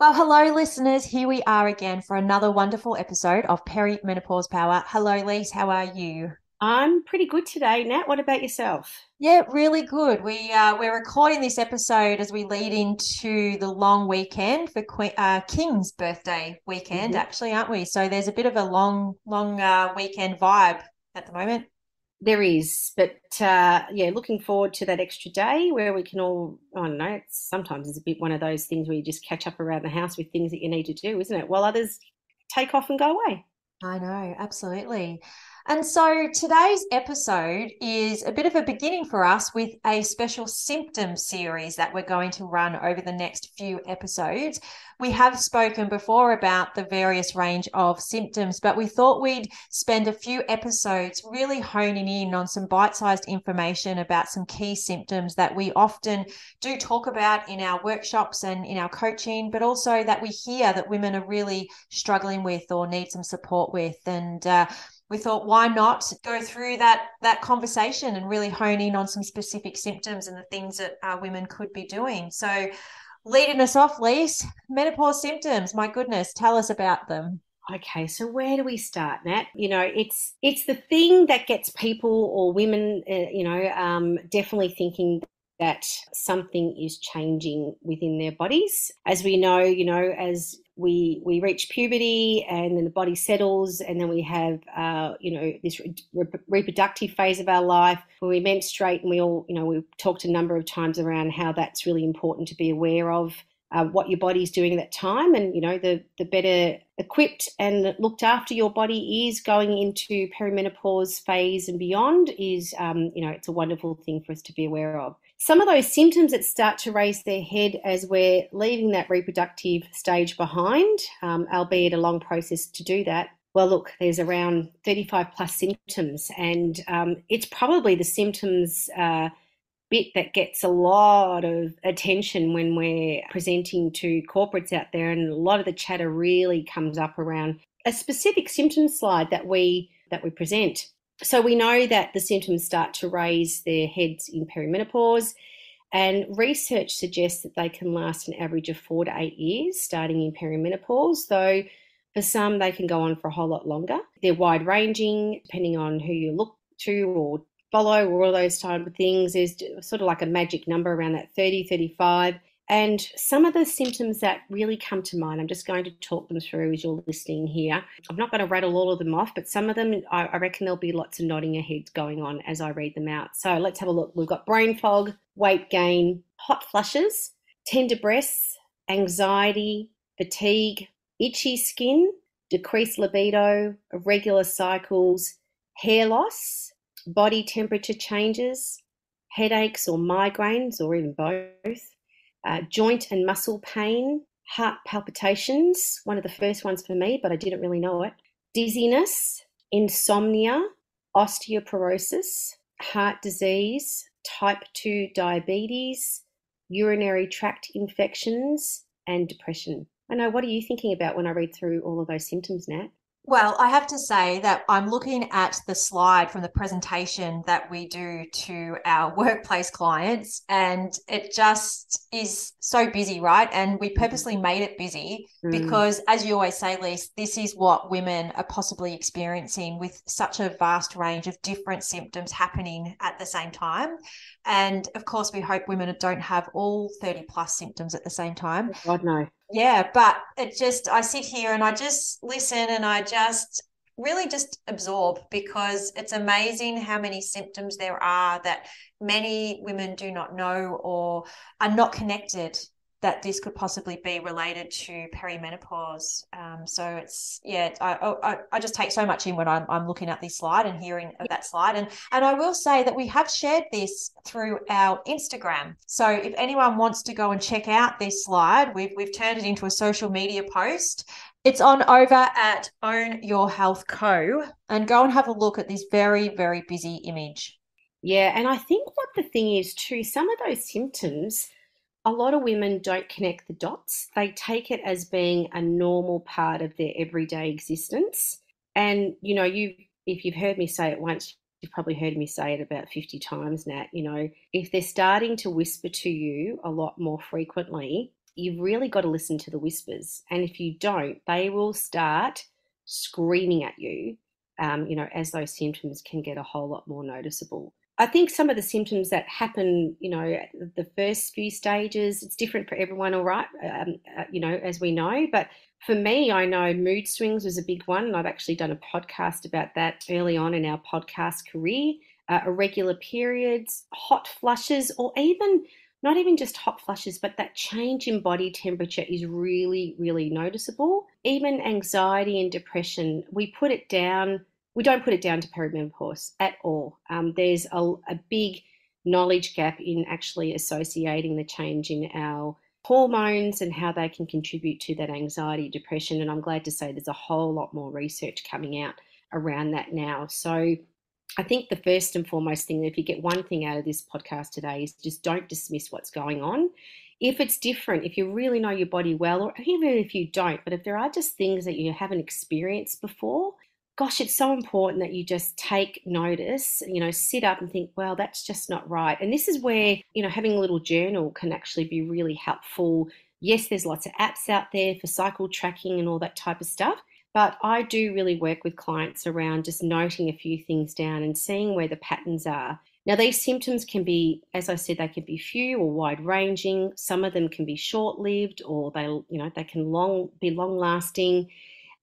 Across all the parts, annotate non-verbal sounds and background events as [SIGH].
Well, hello, listeners. Here we are again for another wonderful episode of Perimenopause Power. Hello, Lise. How are you? I'm pretty good today, Nat. What about yourself? Yeah, really good. We uh, we're recording this episode as we lead into the long weekend for Queen, uh, King's birthday weekend, mm-hmm. actually, aren't we? So there's a bit of a long, long uh, weekend vibe at the moment. There is, but uh, yeah, looking forward to that extra day where we can all, I don't know, it's, sometimes it's a bit one of those things where you just catch up around the house with things that you need to do, isn't it? While others take off and go away. I know, absolutely. And so today's episode is a bit of a beginning for us with a special symptom series that we're going to run over the next few episodes. We have spoken before about the various range of symptoms, but we thought we'd spend a few episodes really honing in on some bite sized information about some key symptoms that we often do talk about in our workshops and in our coaching, but also that we hear that women are really struggling with or need some support with. And, uh, we thought why not go through that that conversation and really hone in on some specific symptoms and the things that uh, women could be doing? So leading us off lise menopause symptoms my goodness tell us about them. Okay so where do we start nat? You know it's it's the thing that gets people or women uh, you know um, definitely thinking that something is changing within their bodies. As we know you know as we we reach puberty and then the body settles and then we have uh, you know this re- reproductive phase of our life where we menstruate and we all you know we've talked a number of times around how that's really important to be aware of uh, what your body's doing at that time and you know the the better equipped and looked after your body is going into perimenopause phase and beyond is um, you know it's a wonderful thing for us to be aware of some of those symptoms that start to raise their head as we're leaving that reproductive stage behind, um, albeit a long process to do that. Well, look, there's around 35 plus symptoms, and um, it's probably the symptoms uh, bit that gets a lot of attention when we're presenting to corporates out there, and a lot of the chatter really comes up around a specific symptom slide that we that we present. So we know that the symptoms start to raise their heads in perimenopause, and research suggests that they can last an average of four to eight years, starting in perimenopause, though for some they can go on for a whole lot longer. They're wide ranging, depending on who you look to or follow, or all those type of things. There's sort of like a magic number around that 30, 35. And some of the symptoms that really come to mind, I'm just going to talk them through as you're listening here. I'm not going to rattle all of them off, but some of them, I, I reckon there'll be lots of nodding your heads going on as I read them out. So let's have a look. We've got brain fog, weight gain, hot flushes, tender breasts, anxiety, fatigue, itchy skin, decreased libido, irregular cycles, hair loss, body temperature changes, headaches or migraines, or even both uh, joint and muscle pain, heart palpitations, one of the first ones for me, but I didn't really know it, dizziness, insomnia, osteoporosis, heart disease, type 2 diabetes, urinary tract infections, and depression. I know, what are you thinking about when I read through all of those symptoms, Nat? Well, I have to say that I'm looking at the slide from the presentation that we do to our [LAUGHS] workplace clients, and it just is so busy, right? And we purposely made it busy mm. because, as you always say, Lise, this is what women are possibly experiencing with such a vast range of different symptoms happening at the same time. And of course, we hope women don't have all 30 plus symptoms at the same time. God, no yeah but it just i sit here and i just listen and i just really just absorb because it's amazing how many symptoms there are that many women do not know or are not connected that this could possibly be related to perimenopause. Um, so it's yeah, I, I, I just take so much in when I'm, I'm looking at this slide and hearing of that slide. And and I will say that we have shared this through our Instagram. So if anyone wants to go and check out this slide, we've we've turned it into a social media post. It's on over at Own Your Health Co. And go and have a look at this very, very busy image. Yeah, and I think what the thing is too, some of those symptoms a lot of women don't connect the dots. They take it as being a normal part of their everyday existence. And, you know, you if you've heard me say it once, you've probably heard me say it about 50 times, Nat. You know, if they're starting to whisper to you a lot more frequently, you've really got to listen to the whispers. And if you don't, they will start screaming at you, um, you know, as those symptoms can get a whole lot more noticeable. I think some of the symptoms that happen, you know, the first few stages, it's different for everyone, all right, um, uh, you know, as we know. But for me, I know mood swings was a big one. And I've actually done a podcast about that early on in our podcast career. Uh, irregular periods, hot flushes, or even not even just hot flushes, but that change in body temperature is really, really noticeable. Even anxiety and depression, we put it down we don't put it down to perimenopause at all. Um, there's a, a big knowledge gap in actually associating the change in our hormones and how they can contribute to that anxiety, depression. And I'm glad to say there's a whole lot more research coming out around that now. So I think the first and foremost thing, if you get one thing out of this podcast today, is just don't dismiss what's going on. If it's different, if you really know your body well, or even if you don't, but if there are just things that you haven't experienced before, gosh, it's so important that you just take notice, you know, sit up and think, well, that's just not right. And this is where, you know, having a little journal can actually be really helpful. Yes, there's lots of apps out there for cycle tracking and all that type of stuff. But I do really work with clients around just noting a few things down and seeing where the patterns are. Now, these symptoms can be, as I said, they can be few or wide ranging. Some of them can be short lived or they, you know, they can long be long lasting.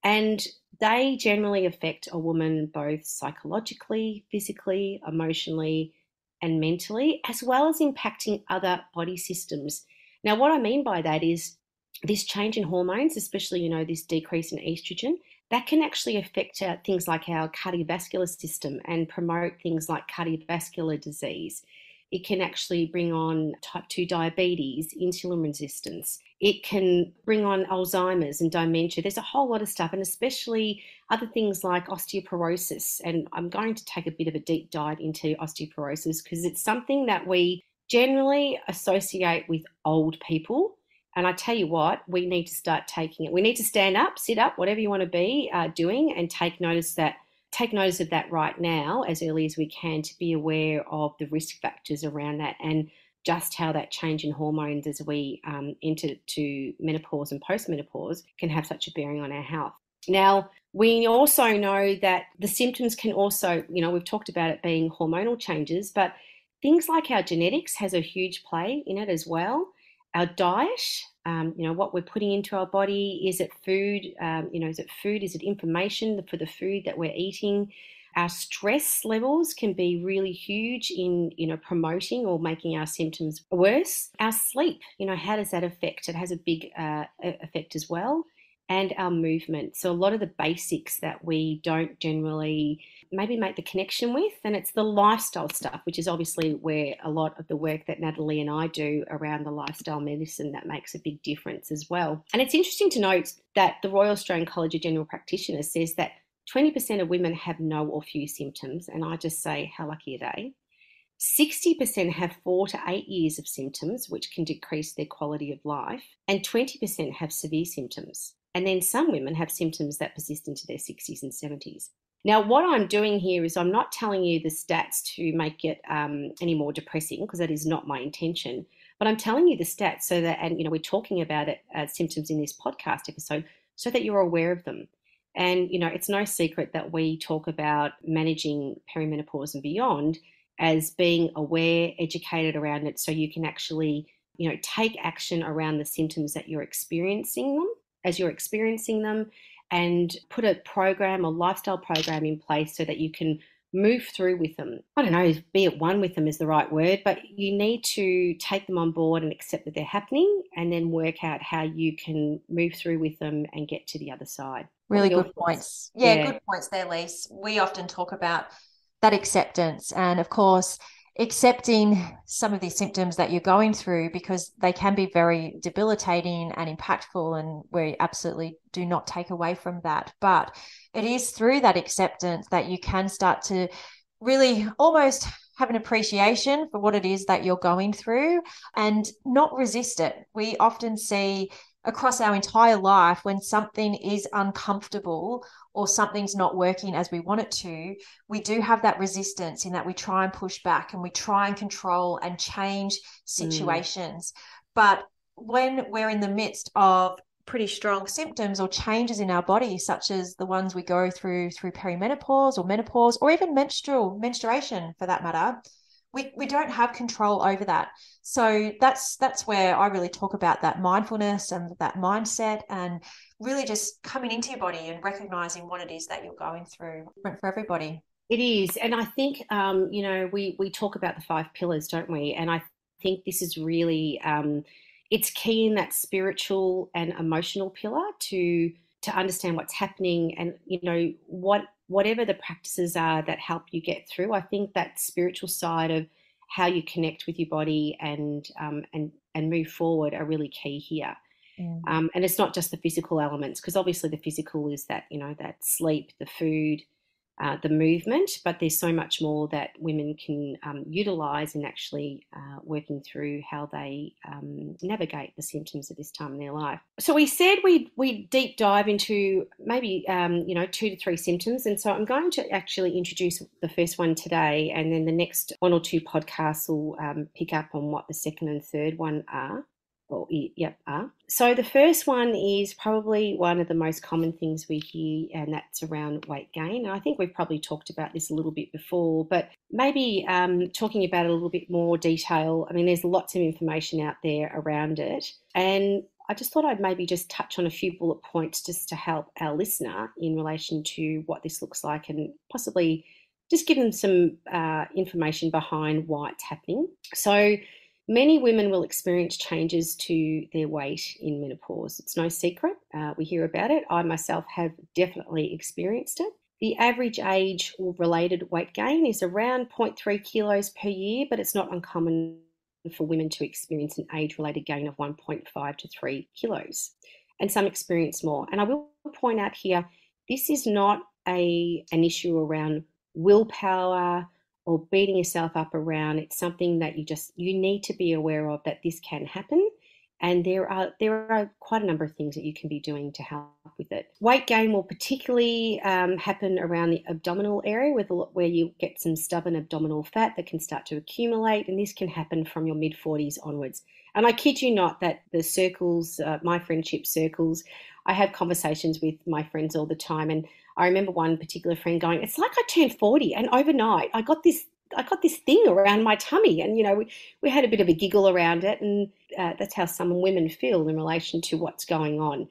And they generally affect a woman both psychologically, physically, emotionally, and mentally, as well as impacting other body systems. Now, what I mean by that is this change in hormones, especially, you know, this decrease in estrogen, that can actually affect uh, things like our cardiovascular system and promote things like cardiovascular disease. It can actually bring on type 2 diabetes, insulin resistance, it can bring on Alzheimer's and dementia. There's a whole lot of stuff, and especially other things like osteoporosis. And I'm going to take a bit of a deep dive into osteoporosis because it's something that we generally associate with old people. And I tell you what, we need to start taking it. We need to stand up, sit up, whatever you want to be uh, doing, and take notice that take notice of that right now as early as we can to be aware of the risk factors around that and just how that change in hormones as we um, enter to menopause and postmenopause can have such a bearing on our health. Now, we also know that the symptoms can also, you know, we've talked about it being hormonal changes, but things like our genetics has a huge play in it as well. Our diet, um, you know, what we're putting into our body, is it food? Um, you know, is it food? Is it information for the food that we're eating? our stress levels can be really huge in you know promoting or making our symptoms worse our sleep you know how does that affect it has a big uh, effect as well and our movement so a lot of the basics that we don't generally maybe make the connection with and it's the lifestyle stuff which is obviously where a lot of the work that natalie and i do around the lifestyle medicine that makes a big difference as well and it's interesting to note that the royal australian college of general practitioners says that 20% of women have no or few symptoms, and I just say, how lucky are they? 60% have four to eight years of symptoms, which can decrease their quality of life, and 20% have severe symptoms. And then some women have symptoms that persist into their 60s and 70s. Now, what I'm doing here is I'm not telling you the stats to make it um, any more depressing because that is not my intention. But I'm telling you the stats so that, and you know, we're talking about it uh, symptoms in this podcast episode so that you're aware of them. And, you know, it's no secret that we talk about managing perimenopause and beyond as being aware, educated around it, so you can actually, you know, take action around the symptoms that you're experiencing them as you're experiencing them and put a program or lifestyle program in place so that you can move through with them. I don't know, be at one with them is the right word, but you need to take them on board and accept that they're happening and then work out how you can move through with them and get to the other side. Really good points. Yeah, yeah, good points there, Lise. We often talk about that acceptance. And of course, accepting some of these symptoms that you're going through because they can be very debilitating and impactful and we absolutely do not take away from that. But it is through that acceptance that you can start to really almost have an appreciation for what it is that you're going through and not resist it. We often see across our entire life when something is uncomfortable or something's not working as we want it to, we do have that resistance in that we try and push back and we try and control and change mm. situations. Mm. But when we're in the midst of pretty strong symptoms or changes in our body such as the ones we go through through perimenopause or menopause or even menstrual menstruation for that matter we, we don't have control over that. So that's that's where i really talk about that mindfulness and that mindset and really just coming into your body and recognizing what it is that you're going through for everybody. It is. And i think um, you know we we talk about the five pillars don't we? And i think this is really um, it's key in that spiritual and emotional pillar to to understand what's happening and you know what whatever the practices are that help you get through, I think that spiritual side of how you connect with your body and um, and and move forward are really key here. Um, and it's not just the physical elements, because obviously the physical is that you know that sleep, the food, uh, the movement, but there's so much more that women can um, utilize in actually uh, working through how they um, navigate the symptoms at this time in their life. So we said we we deep dive into maybe um, you know two to three symptoms, and so I'm going to actually introduce the first one today, and then the next one or two podcasts will um, pick up on what the second and third one are or yep, are. So the first one is probably one of the most common things we hear, and that's around weight gain. I think we've probably talked about this a little bit before, but maybe um, talking about it a little bit more detail. I mean, there's lots of information out there around it, and I just thought I'd maybe just touch on a few bullet points just to help our listener in relation to what this looks like, and possibly just give them some uh, information behind why it's happening. So Many women will experience changes to their weight in menopause. It's no secret. Uh, we hear about it. I myself have definitely experienced it. The average age or related weight gain is around 0.3 kilos per year, but it's not uncommon for women to experience an age related gain of 1.5 to 3 kilos, and some experience more. And I will point out here this is not a, an issue around willpower or beating yourself up around. It's something that you just you need to be aware of that this can happen. And there are there are quite a number of things that you can be doing to help with it. Weight gain will particularly um, happen around the abdominal area, the, where you get some stubborn abdominal fat that can start to accumulate, and this can happen from your mid 40s onwards. And I kid you not that the circles, uh, my friendship circles, I have conversations with my friends all the time, and I remember one particular friend going, "It's like I turned 40 and overnight I got this I got this thing around my tummy." And you know, we we had a bit of a giggle around it and uh, that's how some women feel in relation to what's going on.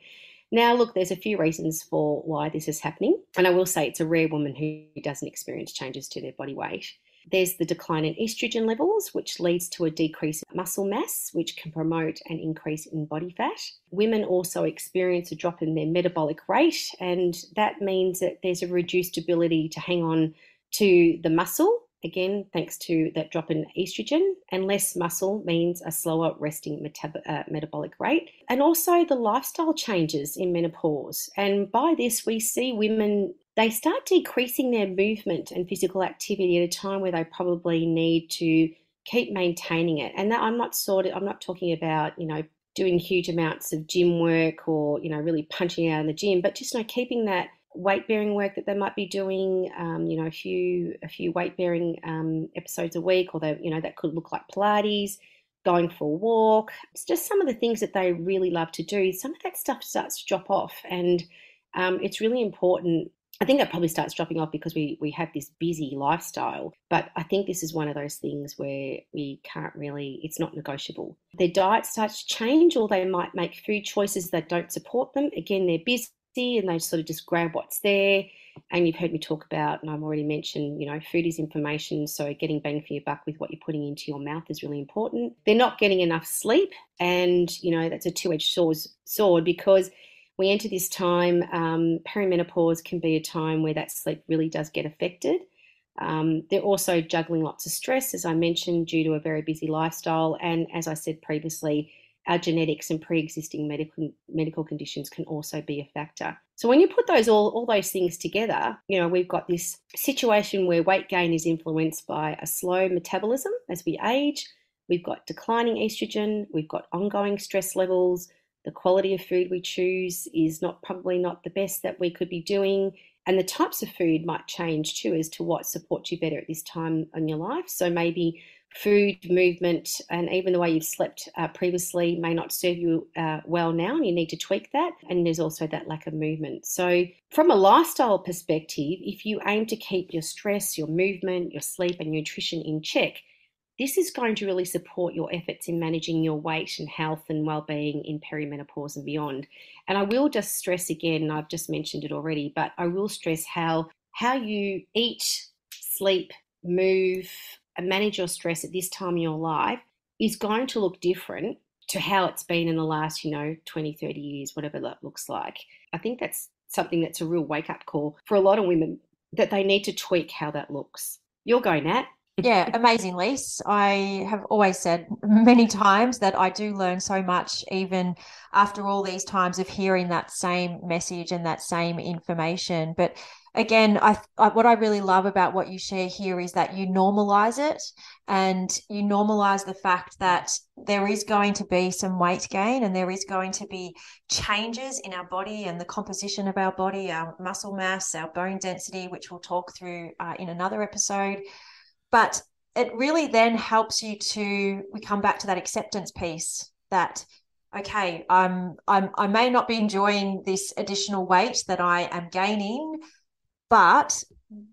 Now, look, there's a few reasons for why this is happening, and I will say it's a rare woman who doesn't experience changes to their body weight. There's the decline in estrogen levels, which leads to a decrease in muscle mass, which can promote an increase in body fat. Women also experience a drop in their metabolic rate, and that means that there's a reduced ability to hang on to the muscle. Again, thanks to that drop in estrogen, and less muscle means a slower resting metab- uh, metabolic rate. And also the lifestyle changes in menopause. And by this, we see women they start decreasing their movement and physical activity at a time where they probably need to keep maintaining it. And that I'm not sort of I'm not talking about, you know, doing huge amounts of gym work or, you know, really punching out in the gym, but just you know, keeping that weight bearing work that they might be doing, um, you know, a few a few weight bearing um, episodes a week, or they, you know, that could look like Pilates, going for a walk. It's just some of the things that they really love to do. Some of that stuff starts to drop off, and um, it's really important I think that probably starts dropping off because we we have this busy lifestyle. But I think this is one of those things where we can't really it's not negotiable. Their diet starts to change or they might make food choices that don't support them. Again, they're busy and they sort of just grab what's there. And you've heard me talk about, and I've already mentioned, you know, food is information. So getting bang for your buck with what you're putting into your mouth is really important. They're not getting enough sleep. And, you know, that's a two edged sword because we enter this time, um, perimenopause can be a time where that sleep really does get affected. Um, they're also juggling lots of stress, as I mentioned, due to a very busy lifestyle. And as I said previously, our genetics and pre-existing medical medical conditions can also be a factor. So when you put those all all those things together, you know we've got this situation where weight gain is influenced by a slow metabolism as we age. We've got declining estrogen. We've got ongoing stress levels. The quality of food we choose is not probably not the best that we could be doing. And the types of food might change too as to what supports you better at this time in your life. So maybe food, movement, and even the way you've slept uh, previously may not serve you uh, well now, and you need to tweak that. And there's also that lack of movement. So, from a lifestyle perspective, if you aim to keep your stress, your movement, your sleep, and nutrition in check, this is going to really support your efforts in managing your weight and health and well-being in perimenopause and beyond. And I will just stress again, I've just mentioned it already, but I will stress how how you eat, sleep, move, and manage your stress at this time in your life is going to look different to how it's been in the last, you know, 20, 30 years, whatever that looks like. I think that's something that's a real wake up call for a lot of women that they need to tweak how that looks. You're going, Nat yeah, amazing, Lise. I have always said [LAUGHS] many times that I do learn so much, even after all these times of hearing that same message and that same information. But again, I, I, what I really love about what you share here is that you normalize it, and you normalize the fact that there is going to be some weight gain, and there is going to be changes in our body and the composition of our body, our muscle mass, our bone density, which we'll talk through uh, in another episode but it really then helps you to we come back to that acceptance piece that okay i'm i'm i may not be enjoying this additional weight that i am gaining but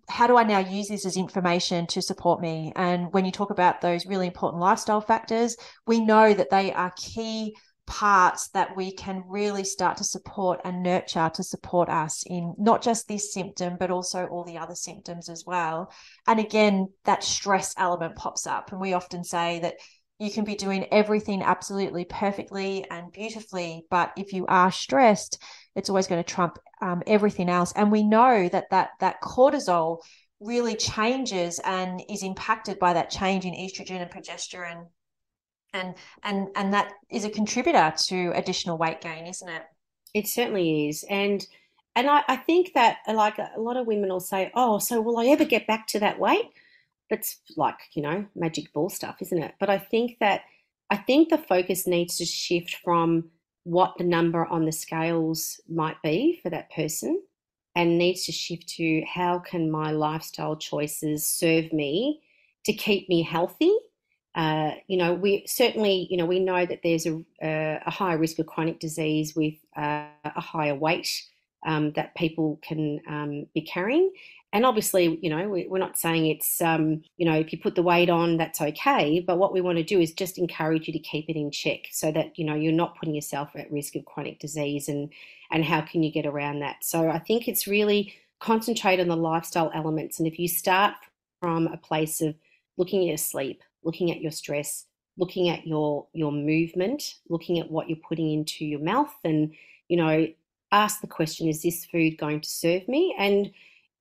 how do i now use this as information to support me? And when you talk about those really important lifestyle factors we know that they are key parts that we can really start to support and nurture to support us in not just this symptom, but also all the other symptoms as well. And again, that stress element pops up. And we often say that you can be doing everything absolutely perfectly and beautifully, but if you are stressed, it's always going to trump um, everything else. And we know that that that cortisol really changes and is impacted by that change in estrogen and progesterone and and and that is a contributor to additional weight gain isn't it? It certainly is. And and I, I think that like a lot of women will say oh so will i ever get back to that weight? That's like you know magic ball stuff isn't it? But i think that i think the focus needs to shift from what the number on the scales might be for that person and needs to shift to how can my lifestyle choices serve me to keep me healthy uh, you know, we certainly, you know, we know that there's a, a higher risk of chronic disease with uh, a higher weight um, that people can um, be carrying. And obviously, you know, we, are not saying it's, um, you know, if you put the weight on, that's okay. But what we want to do is just encourage you to keep it in check so that, you know, you're not putting yourself at risk of chronic disease and, and how can you get around that? So I think it's really concentrate on the lifestyle elements. And if you start from a place of looking at your sleep, looking at your stress, looking at your your movement, looking at what you're putting into your mouth and you know, ask the question is this food going to serve me? And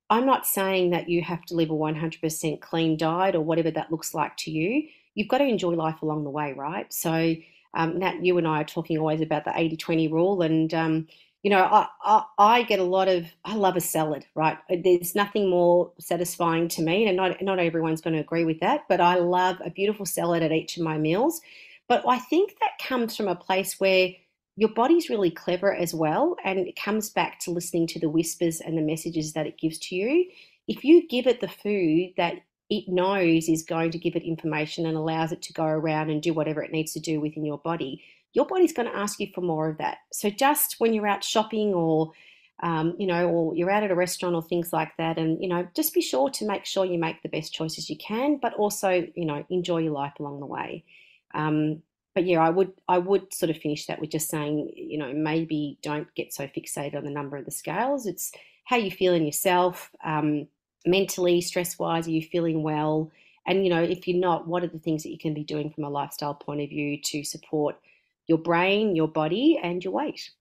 I'm not saying that you have to live a 100% clean diet or whatever that looks like to you. You've got to enjoy life along the way, right? So, um, Nat, you and I are talking always about the 80 20 rule. And, um, you know, I, I, I, get a lot of, I love a salad, right? Uh, there's nothing more satisfying to me, and not, not everyone's going to agree with that, but I love a beautiful salad at each of my meals. But I think that comes from a place where your body's really clever as well, and it comes back to listening to the whispers and the messages that it gives to you. If you give it the food that it knows is going to give it information and allows it to go around and do whatever it needs to do within your body, your body's going to ask you for more of that. So just when you're out shopping or um, you know, or you're out at a restaurant or things like that, and you know, just be sure to make sure you make the best choices you can, but also, you know, enjoy your life along the way. Um, but yeah, I would I would sort of finish that with just saying, you know, maybe don't get so fixated on the number of the scales. It's how you feel in yourself, um, mentally, stress wise. Are you feeling well? And you know, if you're not, what are the things that you can be doing from a lifestyle point of view to support your brain, your body, and your weight?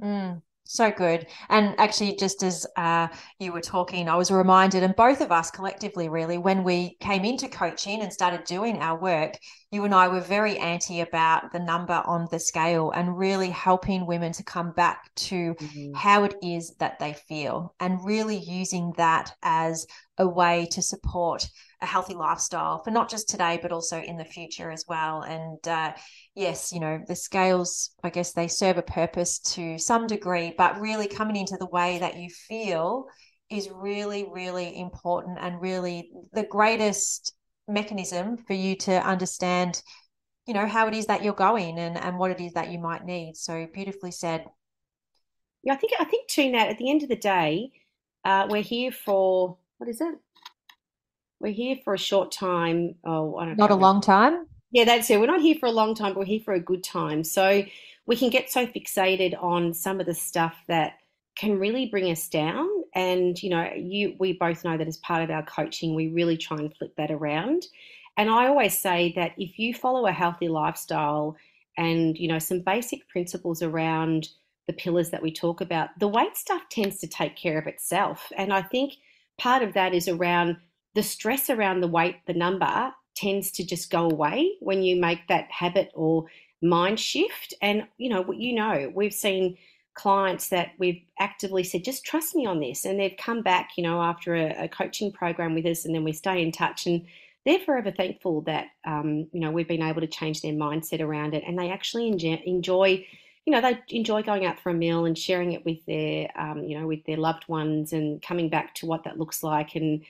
Mm. So good. And actually, just as uh, you were talking, I was reminded, and both of us collectively, really, when we came into coaching and started doing our work, you and I were very anti about the number on the scale and really helping women to come back to mm-hmm. how it is that they feel and really using that as a way to support a healthy lifestyle for not just today, but also in the future as well. And uh, yes, you know, the scales, I guess they serve a purpose to some degree, but really coming into the way that you feel is really, really important and really the greatest mechanism for you to understand you know how it is that you're going and and what it is that you might need. So beautifully said. Yeah i think i think too nat at the end of the day uh, we're here for what is it? We're here for a short time. Oh i don't know. not know. a long time? Yeah that's it. We're not here for a long time but we're here for a good time. So we can get so fixated on some of the stuff that can really bring us down. And you know you we both know that as part of our coaching we really try and flip that around. And i always say that if you follow a healthy lifestyle and you know some basic principles around the pillars that we talk about the weight stuff tends to take care of itself. And i think part of that is around the stress around the weight the number tends to just go away when you make that habit or mind shift. And you know you know we've seen clients that we've actively said, just trust me on this. And they've come back, you know, after a, a coaching program with us, and then we stay in touch. And they're forever thankful that, um, you know, we've been able to change their mindset around it. And they actually enjoy, enjoy you know, they enjoy going out for a meal and sharing it with their, um, you know, with their loved ones and coming back to what that looks like and,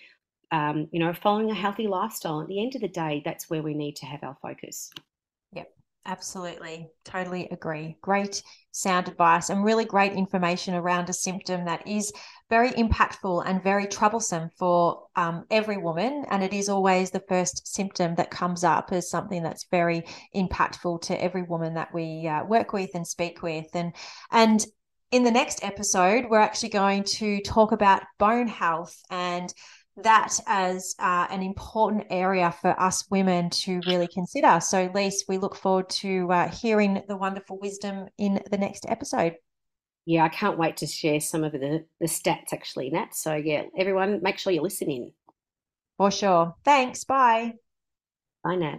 um, you know, following a healthy lifestyle. At the end of the day, that's where we need to have our focus. Absolutely. Totally agree. Great sound advice and really great information around a symptom that is very impactful and very troublesome for um, every woman. And it is always the first symptom that comes up as something that's very impactful to every woman that we uh, work with and speak with. And, and in the next episode, we're actually going to talk about bone health and that as uh, an important area for us women to really consider. So, Lise, we look forward to uh, hearing the wonderful wisdom in the next episode. Yeah, I can't wait to share some of the, the stats actually, Nat. So, yeah, everyone, make sure you're listening. For sure. Thanks. Bye. Bye, Nat.